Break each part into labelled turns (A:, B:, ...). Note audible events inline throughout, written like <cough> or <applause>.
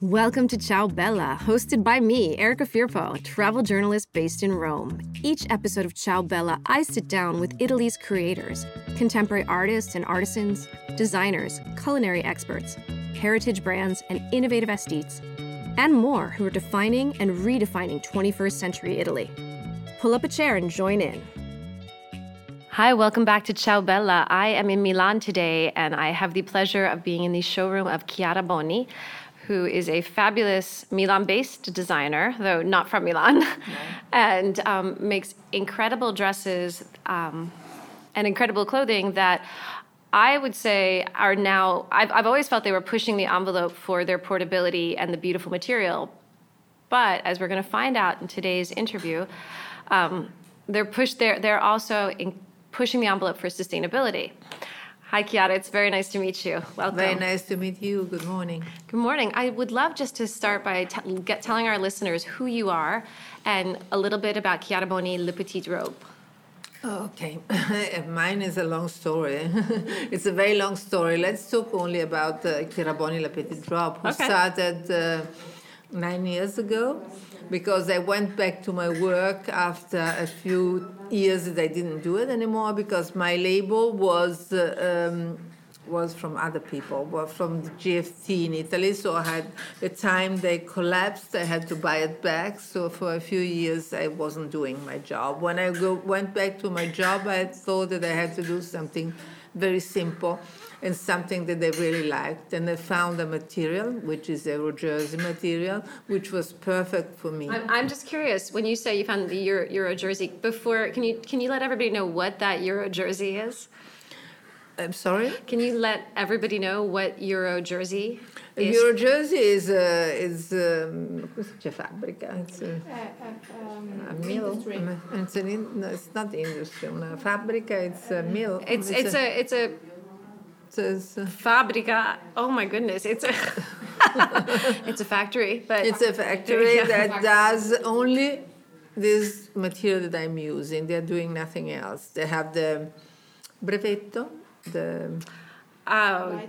A: Welcome to Ciao Bella, hosted by me, Erica Firpo, travel journalist based in Rome. Each episode of Ciao Bella, I sit down with Italy's creators, contemporary artists and artisans, designers, culinary experts, heritage brands, and innovative aesthetes, and more who are defining and redefining 21st century Italy. Pull up a chair and join in. Hi, welcome back to Ciao Bella. I am in Milan today, and I have the pleasure of being in the showroom of Chiara Boni, who is a fabulous Milan based designer, though not from Milan, <laughs> and um, makes incredible dresses um, and incredible clothing that I would say are now, I've, I've always felt they were pushing the envelope for their portability and the beautiful material. But as we're going to find out in today's interview, um, they're push, they're, they're also pushing the envelope for sustainability. Hi, Chiara. It's very nice to meet you. Welcome.
B: Very nice to meet you. Good morning.
A: Good morning. I would love just to start by t- get, telling our listeners who you are and a little bit about Chiara Boni Le Petit Robe.
B: Okay, <laughs> mine is a long story. <laughs> it's a very long story. Let's talk only about uh, Chiara Boni Le Petit Robe, who okay. started uh, nine years ago because I went back to my work after a few years that I didn't do it anymore because my label was uh, um, was from other people, was from the GFT in Italy. So I had the time they collapsed, I had to buy it back. So for a few years, I wasn't doing my job. When I go, went back to my job, I thought that I had to do something very simple and something that they really liked. And they found a material, which is a jersey material, which was perfect for me.
A: I'm, I'm just curious. When you say you found the Euro, Euro jersey, before can you can you let everybody know what that Euro jersey is?
B: I'm sorry.
A: Can you let everybody know what Euro jersey is?
B: Euro jersey is uh, is um, c'è fabbrica? It's a,
C: um,
B: a mill. It's an in, no, it's not industry. Una fabbrica. It's a mill.
A: It's it's, it's a, a it's a
B: says uh,
A: Fabrica. Oh my goodness, it's a <laughs> it's a factory, but
B: it's a factory yeah. that does only this material that I'm using. They're doing nothing else. They have the brevetto, the
A: Oh,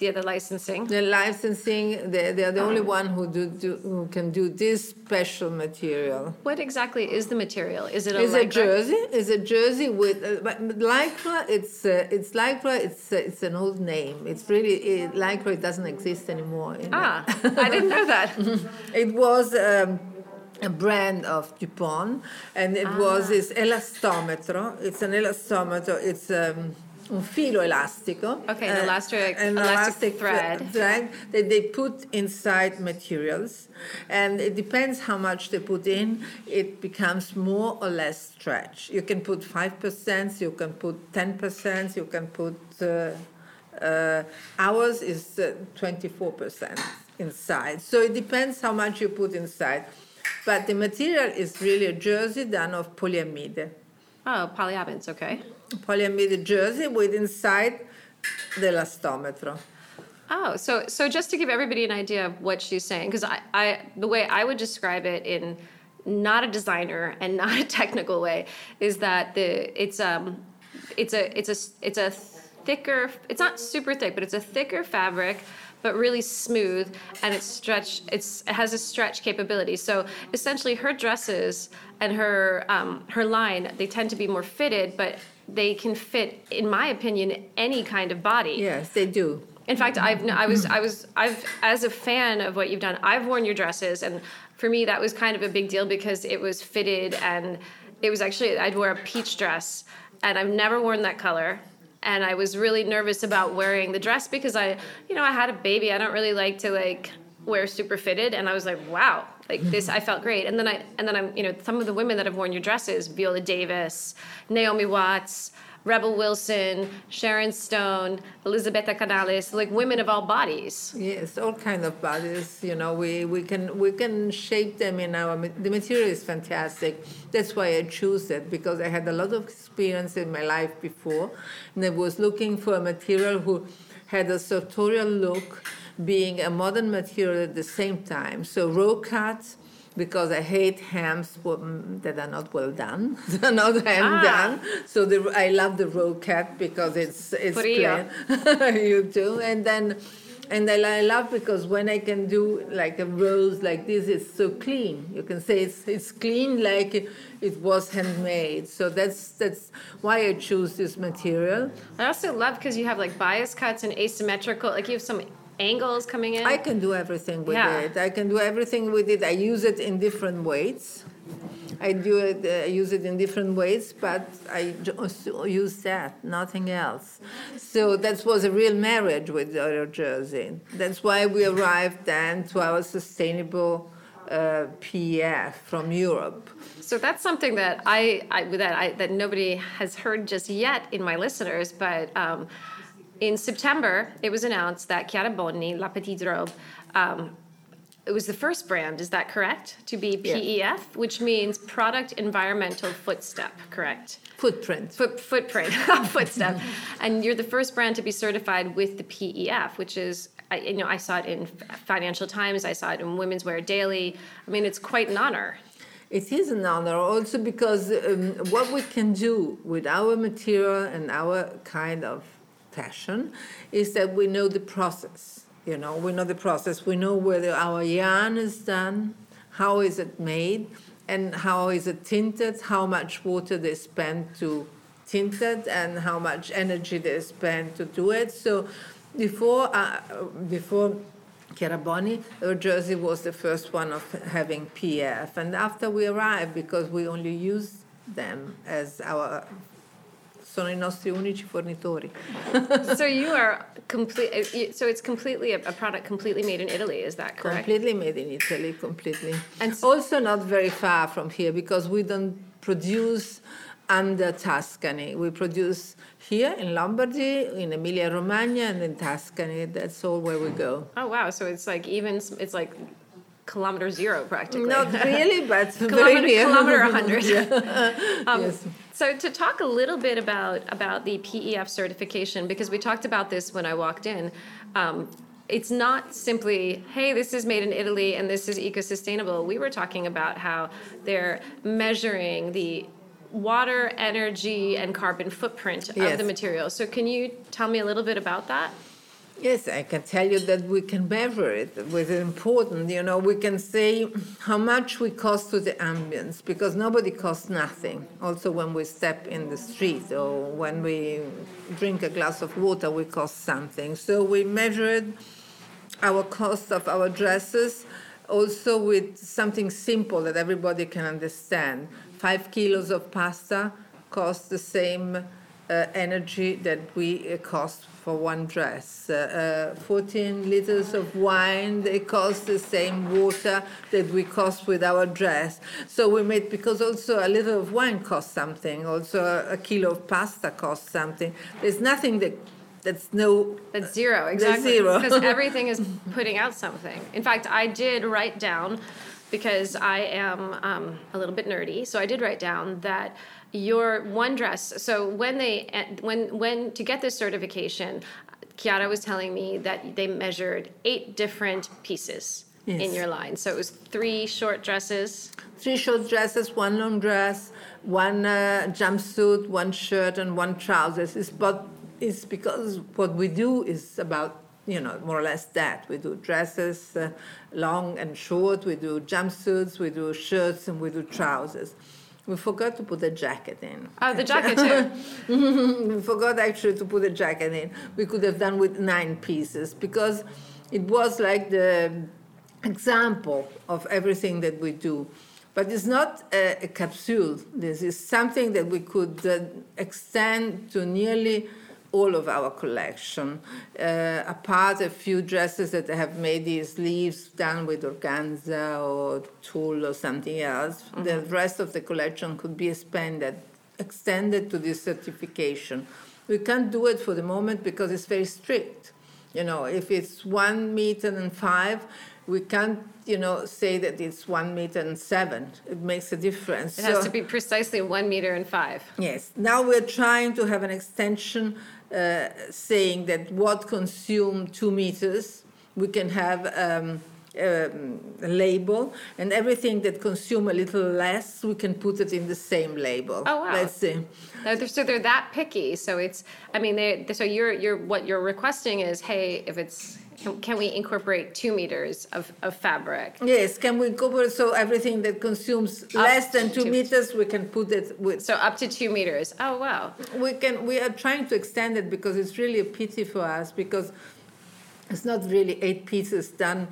A: yeah, the licensing.
B: The licensing, they're, they're the only one who do, do, who can do this special material.
A: What exactly is the material? Is it a
B: it's lycra? a jersey? Is a jersey with uh, lycra. It's uh, it's lycra. It's uh, it's an old name. It's really it, lycra. It doesn't exist anymore.
A: Ah, I didn't know that. <laughs>
B: it was. Um, a brand of Dupont, and it ah. was this elastometro. It's an elastometro. It's um, un filo elastico.
A: Okay, an uh, elastic, an elastic, elastic thread.
B: thread that they put inside materials. And it depends how much they put in, it becomes more or less stretch. You can put 5%, you can put 10%, you can put. Uh, uh, ours is 24% uh, inside. So it depends how much you put inside. But the material is really a jersey done of polyamide.
A: Oh, polyamides, okay
B: polyamide jersey with inside the elastometro.
A: Oh, so so just to give everybody an idea of what she's saying, because I, I the way I would describe it in not a designer and <laughs> not a technical way is that the it's um it's a it's a it's a thicker it's not super thick but it's a thicker fabric but really smooth and it's stretch it's it has a stretch capability so essentially her dresses and her um, her line they tend to be more fitted but they can fit, in my opinion, any kind of body.
B: Yes, they do.
A: In fact, I've I was I was I've as a fan of what you've done, I've worn your dresses, and for me that was kind of a big deal because it was fitted and it was actually I'd wear a peach dress, and I've never worn that color, and I was really nervous about wearing the dress because I you know I had a baby. I don't really like to like wear super fitted, and I was like, wow, like this mm-hmm. i felt great. And then i and then i'm you know some of the women that have worn your dresses viola davis naomi watts rebel wilson sharon stone elisabetta canalis like women of all bodies.
B: Yes all kind of bodies you know we, we can we can shape them in our the material is fantastic. That's why i choose it because i had a lot of experience in my life before and i was looking for a material who had a sartorial look being a modern material at the same time. So row cuts, because I hate hems that are not well done, <laughs> they're not hem ah. done. So the, I love the row cut because it's it's plain. <laughs> you do, and then And I, love because when I can do like a rose like this, it's so clean. You can say it's it's clean like it, it was handmade. So that's that's why I choose this material.
A: I also love because you have like bias cuts and asymmetrical. Like you have some angles coming in.
B: I can do everything with yeah. it. I can do everything with it. I use it in different ways. I do it, uh, use it in different ways, but I just use that, nothing else. So that was a real marriage with Euro Jersey. That's why we arrived then to our sustainable uh, PEF from Europe.
A: So that's something that I, I that I that nobody has heard just yet in my listeners, but. Um, in September, it was announced that Chiara Boni, La Petite Robe, um, it was the first brand, is that correct? To be PEF, yeah. which means product environmental footstep, correct?
B: Footprint.
A: Foot, footprint, <laughs> footstep. and you're the first brand to be certified with the PEF, which is, I, you know, I saw it in Financial Times, I saw it in Women's Wear Daily. I mean, it's quite an honor.
B: It is an honor also because um, what we can do with our material and our kind of fashion is that we know the process you know, we know the process. We know whether our yarn is done, how is it made, and how is it tinted, how much water they spend to tint it, and how much energy they spend to do it. So before, uh, before Chiara Boni, Jersey was the first one of having PF. And after we arrived, because we only used them as our sono i nostri unici fornitori. <laughs>
A: so you are complete. So it's completely a, a, product completely made in Italy. Is that correct?
B: Completely made in Italy. Completely. And so also not very far from here because we don't produce under Tuscany. We produce here in Lombardy, in Emilia Romagna, and in Tuscany. That's all where we go.
A: Oh wow! So it's like even it's like kilometer zero practically.
B: Not really, but <laughs>
A: kilometer, kilometer 100. <laughs> yeah. <laughs> um, yes. So to talk a little bit about about the PEF certification, because we talked about this when I walked in. Um, it's not simply, hey, this is made in Italy and this is eco-sustainable. We were talking about how they're measuring the water, energy, and carbon footprint yes. of the material. So can you tell me a little bit about that?
B: Yes, I can tell you that we can measure it with important. You know, we can say how much we cost to the ambience because nobody costs nothing. Also, when we step in the street or when we drink a glass of water, we cost something. So we measured our cost of our dresses also with something simple that everybody can understand. Five kilos of pasta cost the same uh, energy that we uh, cost for one dress. Uh, uh, 14 liters of wine, they cost the same water that we cost with our dress. So we made, because also a liter of wine costs something, also a, a kilo of pasta costs something. There's nothing that that's no
A: that's zero exactly
B: that's zero
A: because <laughs> everything is putting out something in fact i did write down because i am um, a little bit nerdy. So i did write down that your one dress so when they when when to get this certification Chiara was telling me that they measured eight different pieces yes. in your line. So it was three short dresses?
B: Three short dresses one long dress one uh, jumpsuit one shirt and one trousers. It's but it's because what we do is about you know more or less that we do dresses uh, long and short we do jumpsuits we do shirts and we do trousers we forgot to put a jacket in.
A: Oh, the jacket too. <laughs>
B: we forgot actually to put a jacket in. We could have done with nine pieces because it was like the example of everything that we do. But it's not a, a capsule. This is something that we could uh, extend to nearly all of our collection. Uh, apart a few dresses that have made these sleeves done with organza or tulle or something else, mm-hmm. the rest of the collection could be expanded, extended to this certification. We can't do it for the moment because it's very strict. You know, if it's one meter and five, we can't, you know, say that it's one meter and seven. It makes a difference.
A: It has to be precisely one meter and five.
B: Yes. Now we're trying to have an extension saying that what consume two meters, we can have um, um, label, and everything that consume a little less, we can put it in the same label.
A: Oh wow!
B: Let's see.
A: So they're that picky. So it's, I mean, they. So you're you're what you're requesting is, hey, if it's can, can we incorporate two meters of, of fabric?
B: Yes, can we incorporate so everything that consumes up less than two, two, meters, we can put it with.
A: So up to two meters. Oh wow.
B: We can. We are trying to extend it because it's really a pity for us because it's not really eight pieces done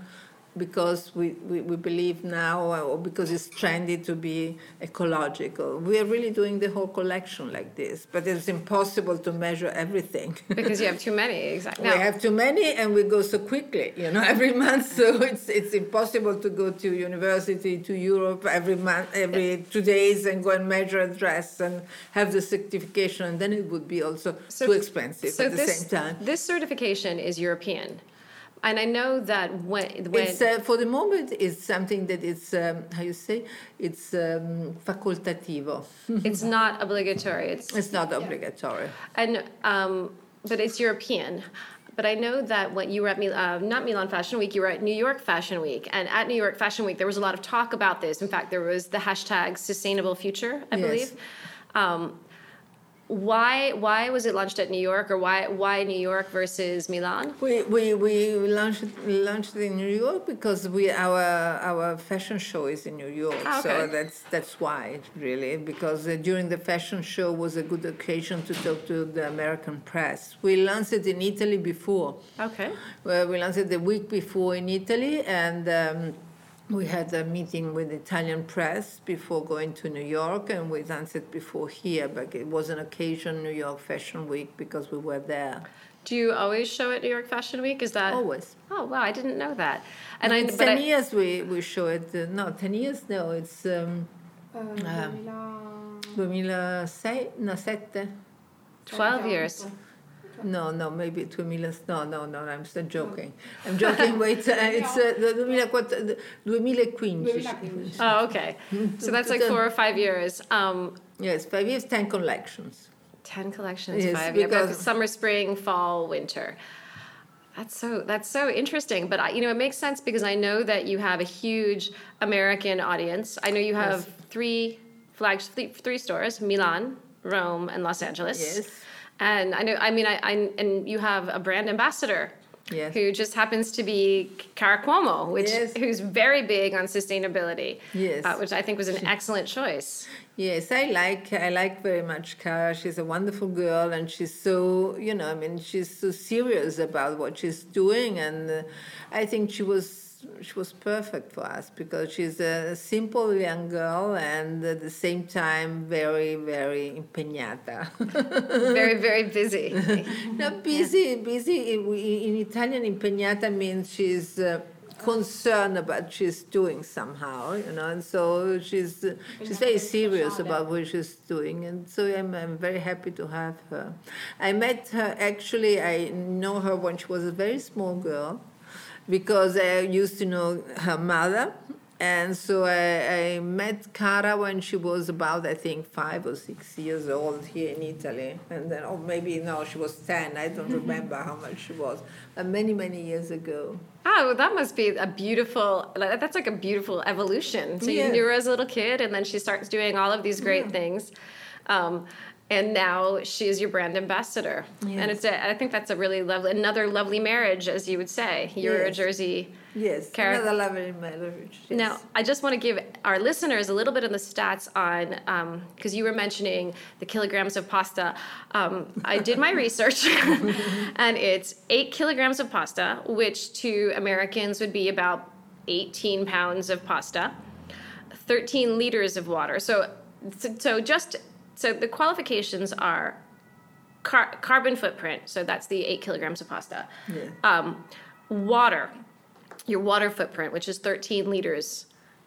B: because we, we, we, believe now uh, or because it's trendy to be ecological. We are really doing the whole collection like this, but it's impossible to measure everything. <laughs>
A: because you have too many, exactly.
B: No. We have too many and we go so quickly, you know, <laughs> every month. So it's, it's impossible to go to university, to Europe every month, every two days and go and measure a dress and have the certification. And then it would be also so, too expensive so at the this, same time.
A: This certification is European. And I know that when, when
B: uh, for the moment it's something that it's um, how you say it's um, facultativo. <laughs>
A: it's not obligatory. It's
B: it's not obligatory.
A: And um, but it's European. But I know that when you were at uh, not Milan Fashion Week, you were at New York Fashion Week, and at New York Fashion Week there was a lot of talk about this. In fact, there was the hashtag Sustainable Future, I yes. believe. Um, why why was it launched at New York or why why New York versus Milan?
B: We we, we launched launched in New York because we our our fashion show is in New York, ah, okay. so that's that's why really because uh, during the fashion show was a good occasion to talk to the American press. We launched it in Italy before.
A: Okay.
B: Well, we launched it the week before in Italy and. Um, we had a meeting with the Italian press before going to New York, and we danced before here, but it was an occasion, New York Fashion Week, because we were there.
A: Do you always show at New York Fashion Week? Is that
B: always?
A: Oh wow, I didn't know that.
B: And no, I, ten I, years we, we show it. Uh, no, ten years no, it's um, uh, um, 2006, no, sette.
A: Twelve years.
B: No, no, maybe 2000. No, no, no, I'm still joking. I'm joking. <laughs> Wait, uh, it's uh, 2015.
A: Oh, okay. So that's like four or five years. Um,
B: yes, five years, 10 collections.
A: 10 collections, yes, five years. Summer, spring, fall, winter. That's so that's so interesting, but I, you know it makes sense because I know that you have a huge American audience. I know you have yes. three flags, three, three stores: Milan, Rome, and Los Angeles.
B: Yes.
A: And I know, I mean, I, I and you have a brand ambassador
B: Yes.
A: who just happens to be Cara Cuomo, which yes. who's very big on sustainability.
B: Yes.
A: Uh, which I think was an excellent choice.
B: Yes, I like I like very much Cara. She's a wonderful girl, and she's so you know I mean she's so serious about what she's doing, and uh, I think she was she was perfect for us because she's a simple young girl and at the same time very very impegnata. <laughs>
A: very very busy.
B: no, busy busy in Italian impegnata means she's. Uh, concerned about what she's doing somehow, you know, and so she's uh, she's very serious about what she's doing, and so I'm, I'm very happy to have her. I met her actually. I know her when she was a very small girl, because I used to know her mother. And so I, I, met Cara when she was about, I think, five or six years old here in Italy. And then, or maybe, no, she was 10. I don't remember how much she was. But many, many years ago.
A: Oh, that must be a beautiful, that's like a beautiful evolution. So yeah. you knew her as a little kid, and then she starts doing all of these great yeah. things. Um, and now she is your brand ambassador. Yes. And it's a, I think that's a really lovely, another lovely marriage, as you would say. You're yes. a Jersey.
B: Yes, character. another lovely marriage.
A: Yes. Now, I just want to give our listeners a little bit of the stats on, because um, you were mentioning the kilograms of pasta. Um, I did my <laughs> research, <laughs> and it's eight kilograms of pasta, which to Americans would be about 18 pounds of pasta, 13 liters of water. So, so just so the qualifications are car- carbon footprint, so that's the eight kilograms of pasta.
B: Yeah.
A: Um, water, your water footprint, which is 13 liters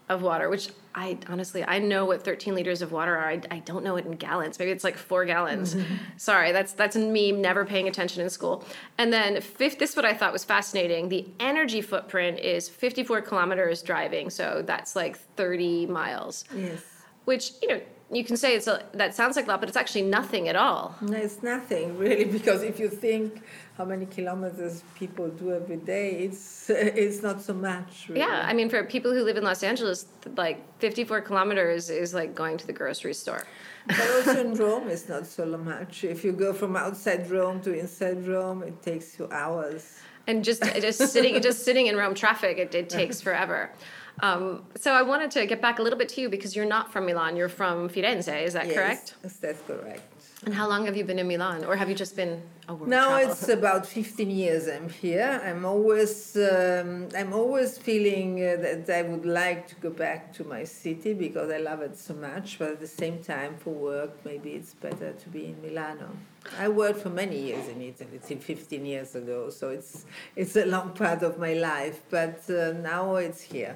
A: of water, which I honestly I know what 13 liters of water are. I, I don't know it in gallons. Maybe it's like four gallons. <laughs> Sorry, that's that's me never paying attention in school. And then fifth, this is what I thought was fascinating. The energy footprint is 54 kilometers driving, so that's like 30 miles.
B: Yes.
A: Which you know you can say it's a, that sounds like a lot, but it's actually nothing at all.
B: No, it's nothing <laughs> really, because if you think how many kilometers people do every day, it's <laughs> it's not so much. Really.
A: Yeah, I mean, for people who live in Los Angeles, like 54 kilometers is like going to the grocery store.
B: But also in <laughs> Rome, it's not so much. If you go from outside Rome to inside Rome, it takes you hours.
A: and just just sitting just sitting in Rome traffic, it, it takes forever. Um, so I wanted to get back a little bit to you because you're not from Milan. You're from Firenze. Is that
B: yes,
A: correct?
B: Yes, that's correct.
A: And how long have you been in Milan, or have you just been a world
B: Now
A: travel?
B: it's about 15 years I'm here. I'm always um, I'm always feeling uh, that I would like to go back to my city because I love it so much. But at the same time, for work, maybe it's better to be in Milano. I worked for many years in Italy, till 15 years ago, so it's it's a long part of my life. But uh, now it's here.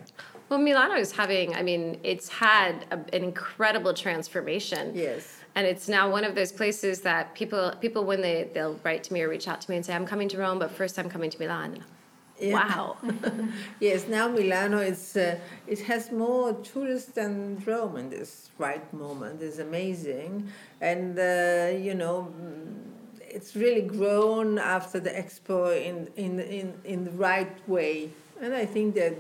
A: Well, Milano is having, I mean, it's had a, an incredible transformation.
B: Yes.
A: And it's now one of those places that people, people when they, they'll write to me or reach out to me and say, I'm coming to Rome, but first I'm coming to Milan.
B: Yeah.
A: Wow. <laughs>
B: yes, now Milano is uh, it has more tourists than Rome in this right moment. It's amazing, and uh, you know, it's really grown after the expo in in in in the right way, and I think that.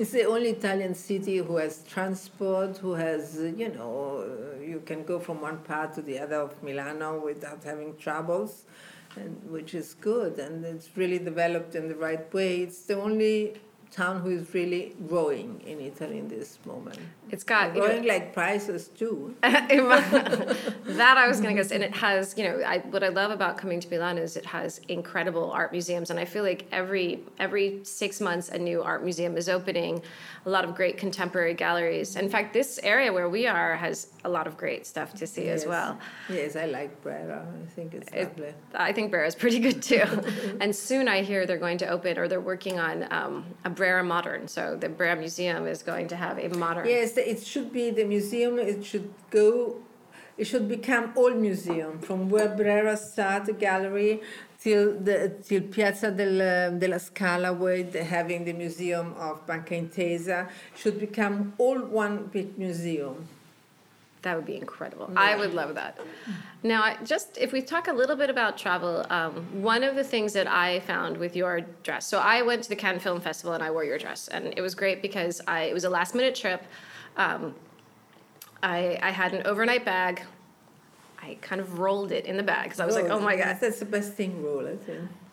B: It's the only Italian city who has transport, who has, you know, uh, you can go from one part to the other of Milano without having troubles and which is good and it's really developed in the right way. It's the only town who is really growing in Italy in this moment.
A: It's got
B: you growing know, like prices too. <laughs> <laughs>
A: that I was going to guess, and it has. You know, I, what I love about coming to Milan is it has incredible art museums, and I feel like every every six months a new art museum is opening. A lot of great contemporary galleries. In fact, this area where we are has a lot of great stuff to see
B: yes.
A: as well.
B: Yes, I like Brera. I think it's it, lovely.
A: I think Brera is pretty good too. <laughs> and soon I hear they're going to open, or they're working on um, a Brera Modern. So the Brera Museum is going to have a modern.
B: Yes, it should be the museum. It should go. It should become old museum from where Brera started, gallery, till the till Piazza del, della Scala, where they're having the museum of Banca Intesa, should become all one big museum.
A: That would be incredible. I would love that. Now, just if we talk a little bit about travel, um, one of the things that I found with your dress. So I went to the Cannes Film Festival and I wore your dress, and it was great because I it was a last minute trip. Um, I I had an overnight bag. I kind of rolled it in the bag because I was oh, like, oh my god,
B: that's the best thing, roll it.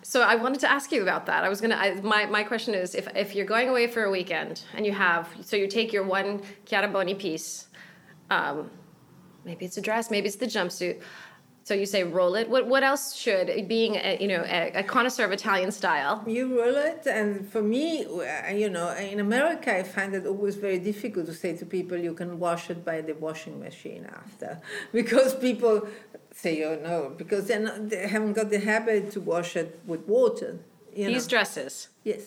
A: So I wanted to ask you about that. I was gonna. I, my my question is, if if you're going away for a weekend and you have, so you take your one Chiara Boni piece. Um, maybe it's a dress, maybe it's the jumpsuit. So you say roll it. What what else should being a, you know a, a, connoisseur of Italian style?
B: You roll it, and for me, you know, in America, I find it always very difficult to say to people you can wash it by the washing machine after, <laughs> because people say oh no, because they're not, they haven't got the habit to wash it with water.
A: You These know. dresses.
B: Yes.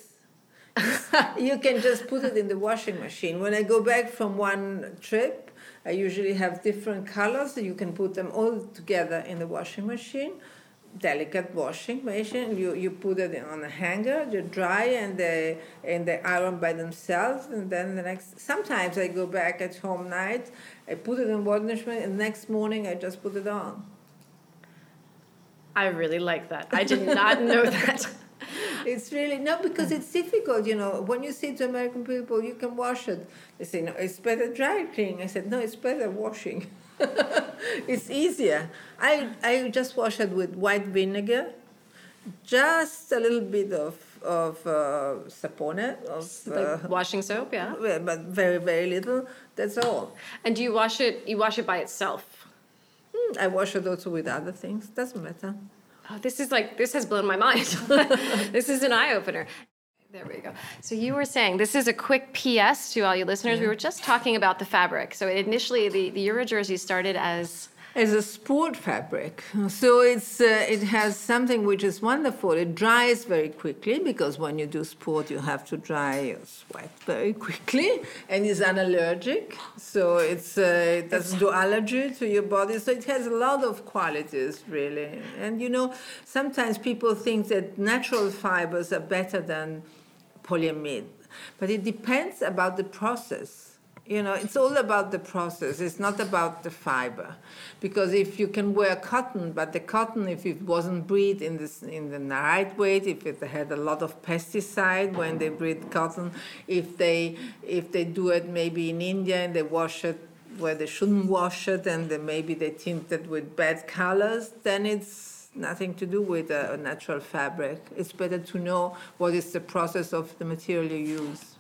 B: you can just put it in the washing machine. When I go back from one trip, I usually have different colors. You can put them all together in the washing machine. Delicate washing machine. You, you put it on a hanger, you dry, and they and they iron by themselves. And then the next. Sometimes I go back at home night. I put it in washing machine, and the next morning I just put it on.
A: I really like that. I did not know <laughs> that <laughs>
B: it's really no because it's difficult you know. When you say to american people you can wash it they say no it's better dry cleaning i said no it's better washing. <laughs> It's easier. I i just wash it with white vinegar just a little bit of of uh, sapone of
A: like uh, washing soap yeah?
B: But very very little. That's all.
A: And do you wash it you wash it by itself?
B: Mm, i wash it also with other things. Doesn't matter
A: oh, this is like this has blown my mind. <laughs> this is an eye opener. There we go. So you were saying this is a quick PS to all you listeners. Yeah. We were just talking about the fabric. So initially, the the Euro jersey started as
B: as a sport fabric. So it's uh, it has something which is wonderful. It dries very quickly because when you do sport, you have to dry your sweat very quickly, and it's unallergic. So it's uh, it doesn't do allergy to your body. So it has a lot of qualities really. And you know, sometimes people think that natural fibers are better than polyamide, but it depends about the process you know, it's all about the process. It's not about the fiber, because if you can wear cotton, but the cotton, if it wasn't breed in this in the right way, if it had a lot of pesticide when they breed cotton, if they if they do it maybe in India and they wash it where they shouldn't wash it, and then maybe they tint it with bad colors, then it's nothing to do with a natural fabric. It's better to know what is the process of the material you use.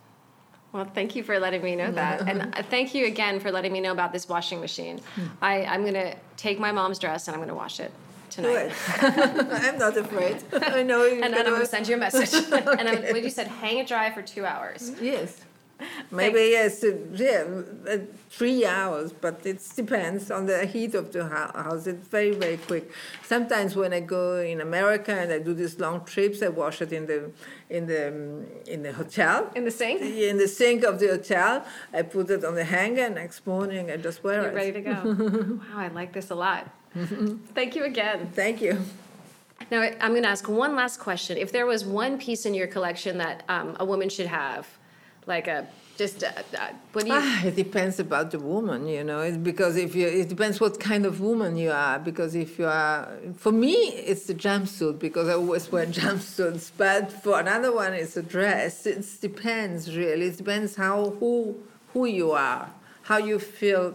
A: Well, thank you for letting me know that. and <laughs> thank you again for letting me know about this washing machine. Hmm. I, I'm going to take my mom's dress and I'm going to wash it tonight. <laughs>
B: I'm not afraid. I know
A: you <laughs> And then I'm going to send you a message. okay. And I'm, you said, hang it dry for two hours.
B: Yes. <laughs> Maybe yes, uh, yeah, uh, three hours, but it depends on the heat of the house. It's very very quick. Sometimes when I go in America and I do these long trips, I wash it in the in the um, in the hotel.
A: In the sink.
B: In the sink of the hotel, I put it on the hanger. Next morning, I just wear
A: You're
B: it.
A: Ready to go. <laughs> wow, I like this a lot. <laughs> Thank you again.
B: Thank you.
A: Now I'm going to ask one last question. If there was one piece in your collection that um, a woman should have like a just uh, what do you
B: ah, it depends about the woman you know it's because if you it depends what kind of woman you are because if you are for me it's the jumpsuit because i always wear <laughs> jumpsuits but for another one it's a dress it depends really it depends how who who you are how you feel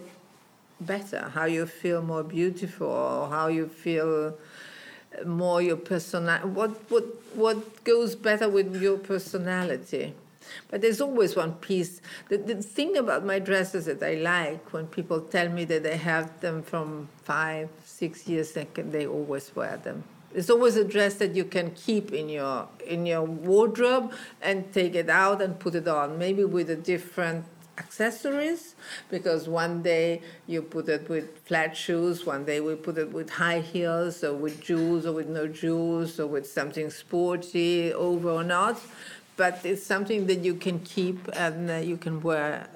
B: better how you feel more beautiful how you feel more your personality what what what goes better with your personality but there's always one piece. The, the thing about my dresses that I like when people tell me that they have them from five, six years, and they always wear them. There's always a dress that you can keep in your in your wardrobe and take it out and put it on, maybe with a different accessories because one day you put it with flat shoes one day we put it with high heels or with jewels or with no jewels or with something sporty over or not but it's something that you can keep and uh, you can wear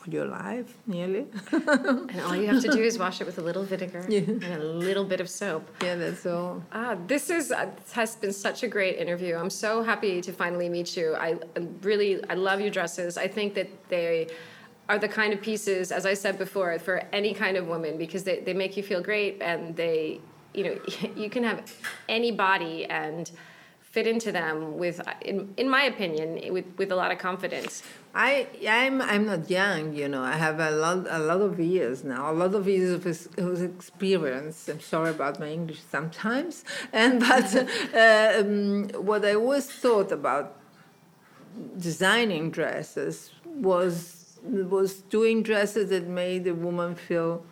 B: all your life nearly. <laughs>
A: and all you have to do is wash it with a little vinegar yeah. and a little bit of soap.
B: Yeah, that's all.
A: Ah, this is uh, has been such a great interview. I'm so happy to finally meet you. I really I love your dresses. I think that they are the kind of pieces, as I said before, for any kind of woman because they, they make you feel great and they, you know, <laughs> you can have any body and fit into them with, in, in my opinion, with, with a lot of confidence.
B: I I'm I'm not young, you know. I have a lot a lot of years now, a lot of years of, experience. I'm sorry about my English sometimes, <laughs> and but <laughs> uh, um, what I always thought about designing dresses was was doing dresses that made a woman feel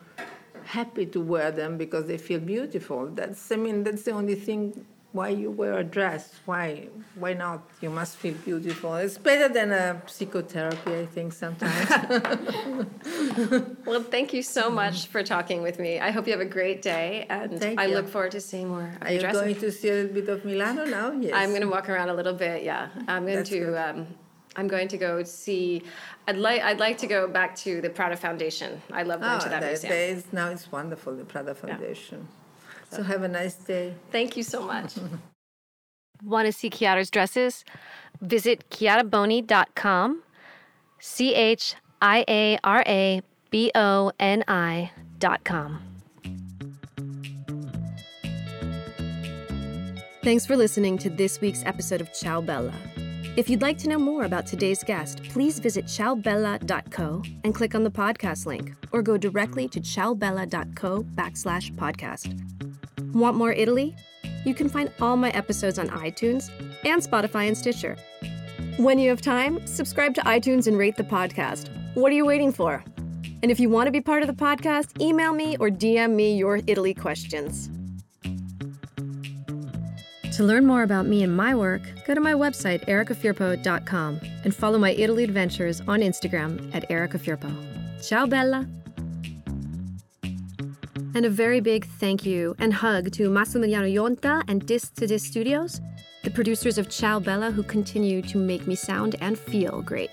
B: happy to wear them because they feel beautiful. That's I mean that's the only thing why you wear a dress why why not you must feel beautiful it's better than a psychotherapy i think sometimes <laughs> <laughs>
A: well thank you so much for talking with me i hope you have a great day and
B: thank
A: i
B: you.
A: look forward to seeing more
B: are you going to see a little bit of milano now yes
A: i'm going to walk around a little bit yeah i'm going That's to um, I'm going to go see. I'd like. I'd like to go back to the Prada Foundation. I love going oh, to that museum.
B: now it's wonderful, the Prada Foundation. Yeah. So have a nice day.
A: Thank you so much. <laughs> Want to see Chiara's dresses? Visit chiaraboni.com. C H I A R A B O N I.com. Thanks for listening to this week's episode of Ciao Bella. If you'd like to know more about today's guest, please visit ciaobella.co and click on the podcast link, or go directly to ciaobella.co backslash podcast. Want more Italy? You can find all my episodes on iTunes and Spotify and Stitcher. When you have time, subscribe to iTunes and rate the podcast. What are you waiting for? And if you want to be part of the podcast, email me or DM me your Italy questions. To learn more about me and my work, go to my website, ericafirpo.com, and follow my Italy adventures on Instagram at ericafirpo. Ciao, Bella! And a very big thank you and hug to Massimiliano Yonta and Disc to Disc Studios, the producers of Ciao Bella who continue to make me sound and feel great.